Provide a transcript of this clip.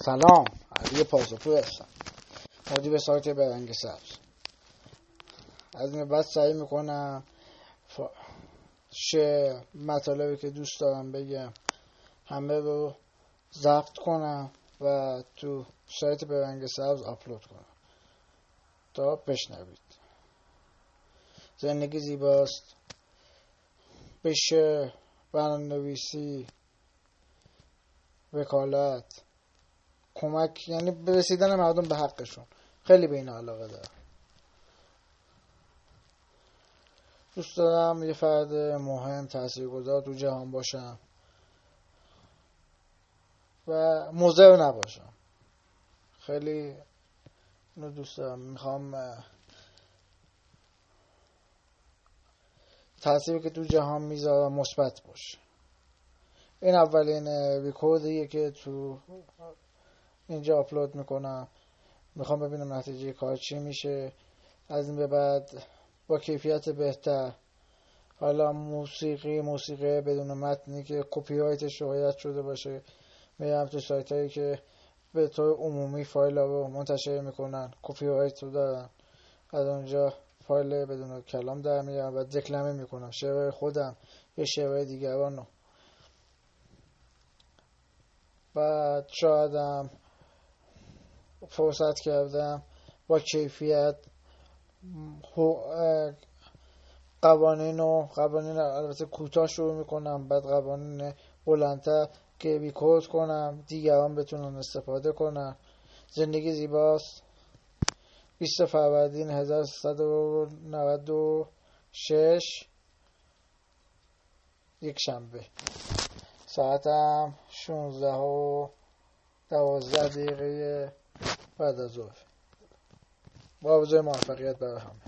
سلام. علی پاسپور هستم. مدیر سایت برنگ سبز. از این بعد سعی می‌کنم ف... مطالبی که دوست دارم بگم همه رو ضبط کنم و تو سایت برنگ سبز آپلود کنم. تا بشنوید. زندگی زیباست. بشه برنامه نویسی وکالت. کمک یعنی رسیدن مردم به حقشون. خیلی به این علاقه دارم. دوست دارم یه فرد مهم تاثیرگذار تو جهان باشم و موزه نباشم. خیلی اینو دوست دارم. می‌خوام تأثیری که تو جهان می‌ذارم مثبت باشه. این اولین ریکوردیه که تو اینجا آپلود می‌کنم. می‌خوام ببینم نتیجه کار چی میشه. از این به بعد با کیفیت بهتر. حالا موسیقی موسیقی بدون متنی که کپی رایتش رعایت شده باشه. میرم تو سایت هایی که به طور عمومی فایل ها رو منتشر می‌کنن. کپی رایت رو دارن. از اونجا فایل بدون کلام در میارم و دکلمه می‌کنم. شعر خودم یه شعر دیگران رو بعد شایدم فرصت کردم با کیفیت قوانین و قوانین البته کوتاه شروع می‌کنم بعد قوانین بلندتر که ریکورد کنم دیگران بتونن استفاده کنن. زندگی زیباست. 20 فروردین 1396 یک شنبه. ساعتم 16 و 12 دقیقه. بعد از ظهر. با موفقیت برای همه.